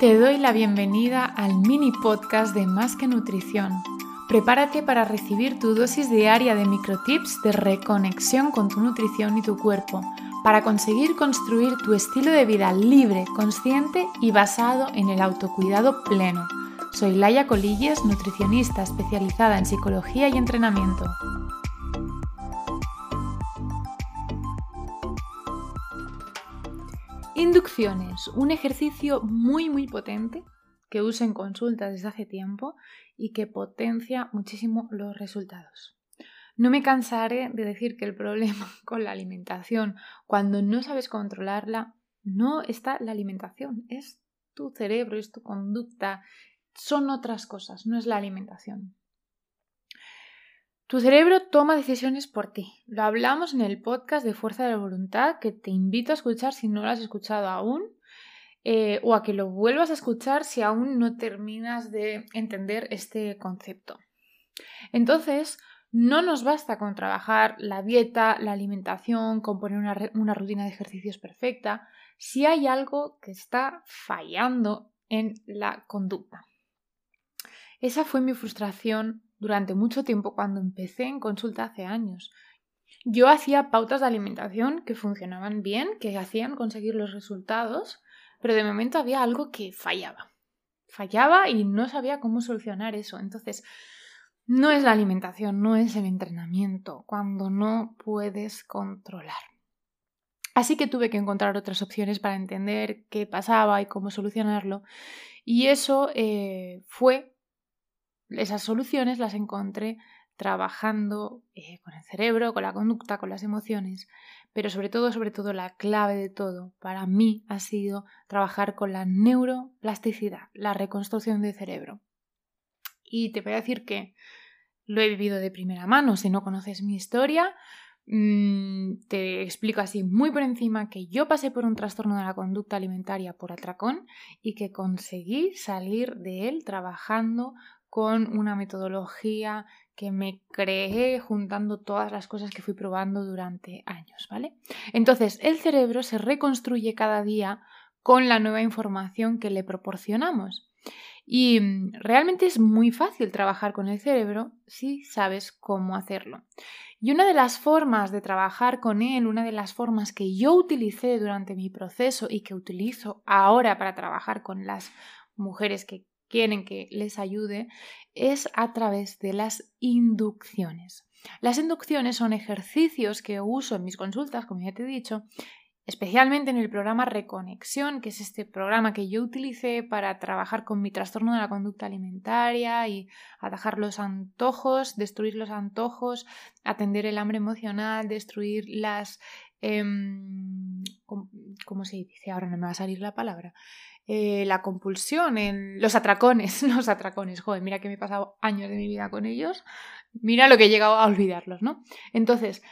Te doy la bienvenida al mini podcast de Más que Nutrición. Prepárate para recibir tu dosis diaria de microtips de reconexión con tu nutrición y tu cuerpo, para conseguir construir tu estilo de vida libre, consciente y basado en el autocuidado pleno. Soy Laia Colilles, nutricionista especializada en psicología y entrenamiento. Inducciones, un ejercicio muy muy potente que uso en consultas desde hace tiempo y que potencia muchísimo los resultados. No me cansaré de decir que el problema con la alimentación, cuando no sabes controlarla, no está la alimentación, es tu cerebro, es tu conducta, son otras cosas, no es la alimentación. Tu cerebro toma decisiones por ti. Lo hablamos en el podcast de Fuerza de la Voluntad que te invito a escuchar si no lo has escuchado aún eh, o a que lo vuelvas a escuchar si aún no terminas de entender este concepto. Entonces, no nos basta con trabajar la dieta, la alimentación, con poner una, una rutina de ejercicios perfecta, si hay algo que está fallando en la conducta. Esa fue mi frustración durante mucho tiempo cuando empecé en consulta hace años. Yo hacía pautas de alimentación que funcionaban bien, que hacían conseguir los resultados, pero de momento había algo que fallaba. Fallaba y no sabía cómo solucionar eso. Entonces, no es la alimentación, no es el entrenamiento, cuando no puedes controlar. Así que tuve que encontrar otras opciones para entender qué pasaba y cómo solucionarlo. Y eso eh, fue esas soluciones las encontré trabajando eh, con el cerebro, con la conducta, con las emociones, pero sobre todo, sobre todo, la clave de todo para mí ha sido trabajar con la neuroplasticidad, la reconstrucción del cerebro. Y te voy a decir que lo he vivido de primera mano, si no conoces mi historia, mm, te explico así muy por encima que yo pasé por un trastorno de la conducta alimentaria por atracón y que conseguí salir de él trabajando con una metodología que me creé juntando todas las cosas que fui probando durante años, ¿vale? Entonces, el cerebro se reconstruye cada día con la nueva información que le proporcionamos. Y mm, realmente es muy fácil trabajar con el cerebro si sabes cómo hacerlo. Y una de las formas de trabajar con él, una de las formas que yo utilicé durante mi proceso y que utilizo ahora para trabajar con las mujeres que quieren que les ayude es a través de las inducciones. Las inducciones son ejercicios que uso en mis consultas, como ya te he dicho, especialmente en el programa Reconexión, que es este programa que yo utilicé para trabajar con mi trastorno de la conducta alimentaria y atajar los antojos, destruir los antojos, atender el hambre emocional, destruir las... Em, ¿Cómo se dice? Ahora no me va a salir la palabra. Eh, la compulsión, en los atracones, los atracones, joder, mira que me he pasado años de mi vida con ellos, mira lo que he llegado a olvidarlos, ¿no? Entonces,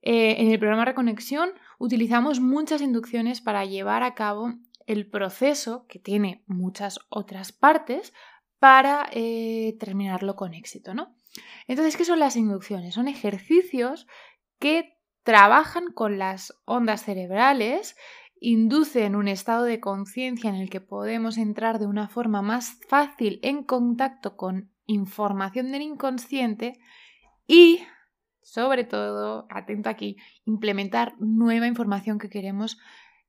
eh, en el programa Reconexión utilizamos muchas inducciones para llevar a cabo el proceso, que tiene muchas otras partes, para eh, terminarlo con éxito, ¿no? Entonces, ¿qué son las inducciones? Son ejercicios que trabajan con las ondas cerebrales inducen un estado de conciencia en el que podemos entrar de una forma más fácil en contacto con información del inconsciente y, sobre todo, atento aquí, implementar nueva información que queremos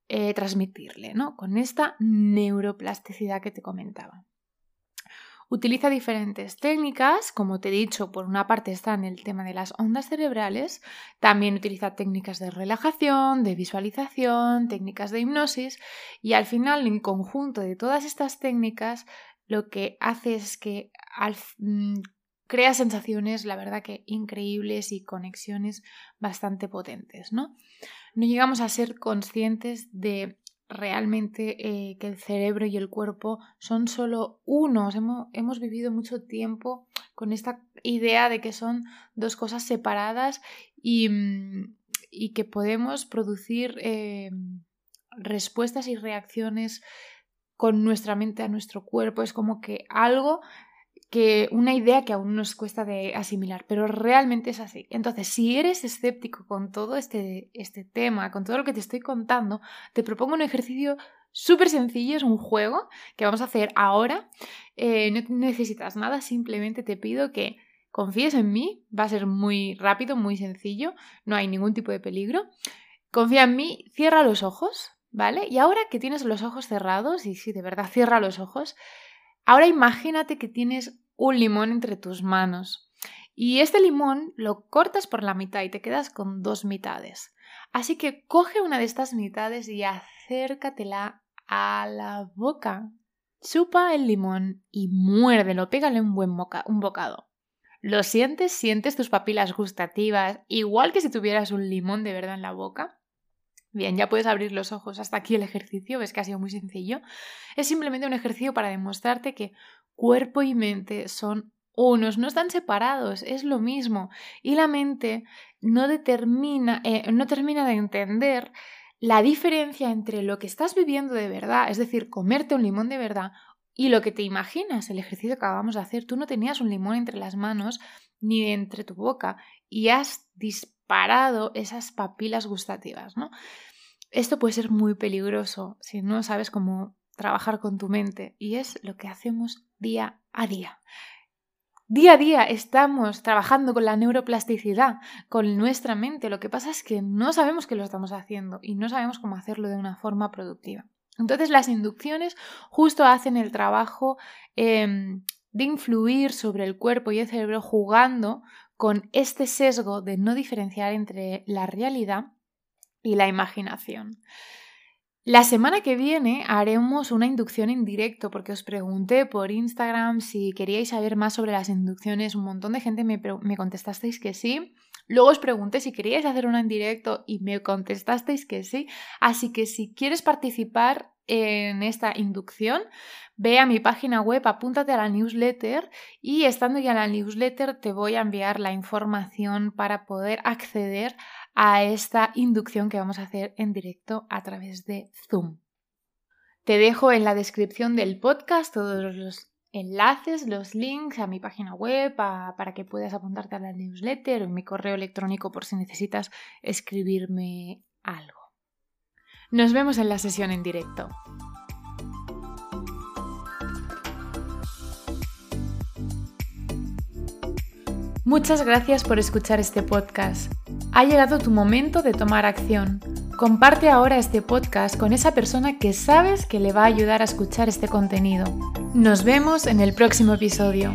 eh, transmitirle, ¿no? Con esta neuroplasticidad que te comentaba. Utiliza diferentes técnicas, como te he dicho, por una parte está en el tema de las ondas cerebrales, también utiliza técnicas de relajación, de visualización, técnicas de hipnosis y al final, en conjunto de todas estas técnicas, lo que hace es que mm, crea sensaciones, la verdad que increíbles y conexiones bastante potentes, ¿no? No llegamos a ser conscientes de realmente eh, que el cerebro y el cuerpo son solo unos. Hemos, hemos, vivido mucho tiempo con esta idea de que son dos cosas separadas y, mm, y que podemos producir eh, respuestas y reacciones con nuestra mente a nuestro cuerpo. Es como que algo que una idea que aún nos cuesta de asimilar, pero realmente es así. Entonces, si eres escéptico con todo este, este tema, con todo lo que te estoy contando, te propongo un ejercicio súper sencillo, es un juego que vamos a hacer ahora. Eh, no necesitas nada, simplemente te pido que confíes en mí, va a ser muy rápido, muy sencillo, no hay ningún tipo de peligro. Confía en mí, cierra los ojos, ¿vale? Y ahora que tienes los ojos cerrados, y sí, de verdad, cierra los ojos, ahora imagínate que tienes un limón entre tus manos. Y este limón lo cortas por la mitad y te quedas con dos mitades. Así que coge una de estas mitades y acércatela a la boca. Chupa el limón y muérdelo, pégale un buen un bocado. ¿Lo sientes? ¿Sientes tus papilas gustativas igual que si tuvieras un limón de verdad en la boca? Bien, ya puedes abrir los ojos. Hasta aquí el ejercicio, ves que ha sido muy sencillo. Es simplemente un ejercicio para demostrarte que cuerpo y mente son unos, no están separados, es lo mismo. Y la mente no determina, eh, no termina de entender la diferencia entre lo que estás viviendo de verdad, es decir, comerte un limón de verdad, y lo que te imaginas, el ejercicio que acabamos de hacer. Tú no tenías un limón entre las manos ni entre tu boca y has disparado esas papilas gustativas, ¿no? Esto puede ser muy peligroso si no sabes cómo trabajar con tu mente y es lo que hacemos día a día. Día a día estamos trabajando con la neuroplasticidad, con nuestra mente. Lo que pasa es que no sabemos que lo estamos haciendo y no sabemos cómo hacerlo de una forma productiva. Entonces las inducciones justo hacen el trabajo em, de influir sobre el cuerpo y el cerebro jugando con este sesgo de no diferenciar entre la realidad y la imaginación. La semana que viene haremos una inducción en directo porque os pregunté por Instagram si queríais saber más sobre las inducciones. Un montón de gente me, me, contestasteis que sí. Luego os pregunté si queríais hacer una en directo y me contestasteis que sí. Así que si quieres participar en esta inducción, ve a mi página web, apúntate a la newsletter y estando ya en la newsletter te voy a enviar la información para poder acceder a esta inducción que vamos a hacer en directo a través de Zoom. Te dejo en la descripción del podcast todos los enlaces, los links a mi página web para que puedas apuntarte a la newsletter o mi correo electrónico por si necesitas escribirme algo. Nos vemos en la sesión en directo. Muchas gracias por escuchar este podcast. Ha llegado tu momento de tomar acción. Comparte ahora este podcast con esa persona que sabes que le va a ayudar a escuchar este contenido. Nos vemos en el próximo episodio.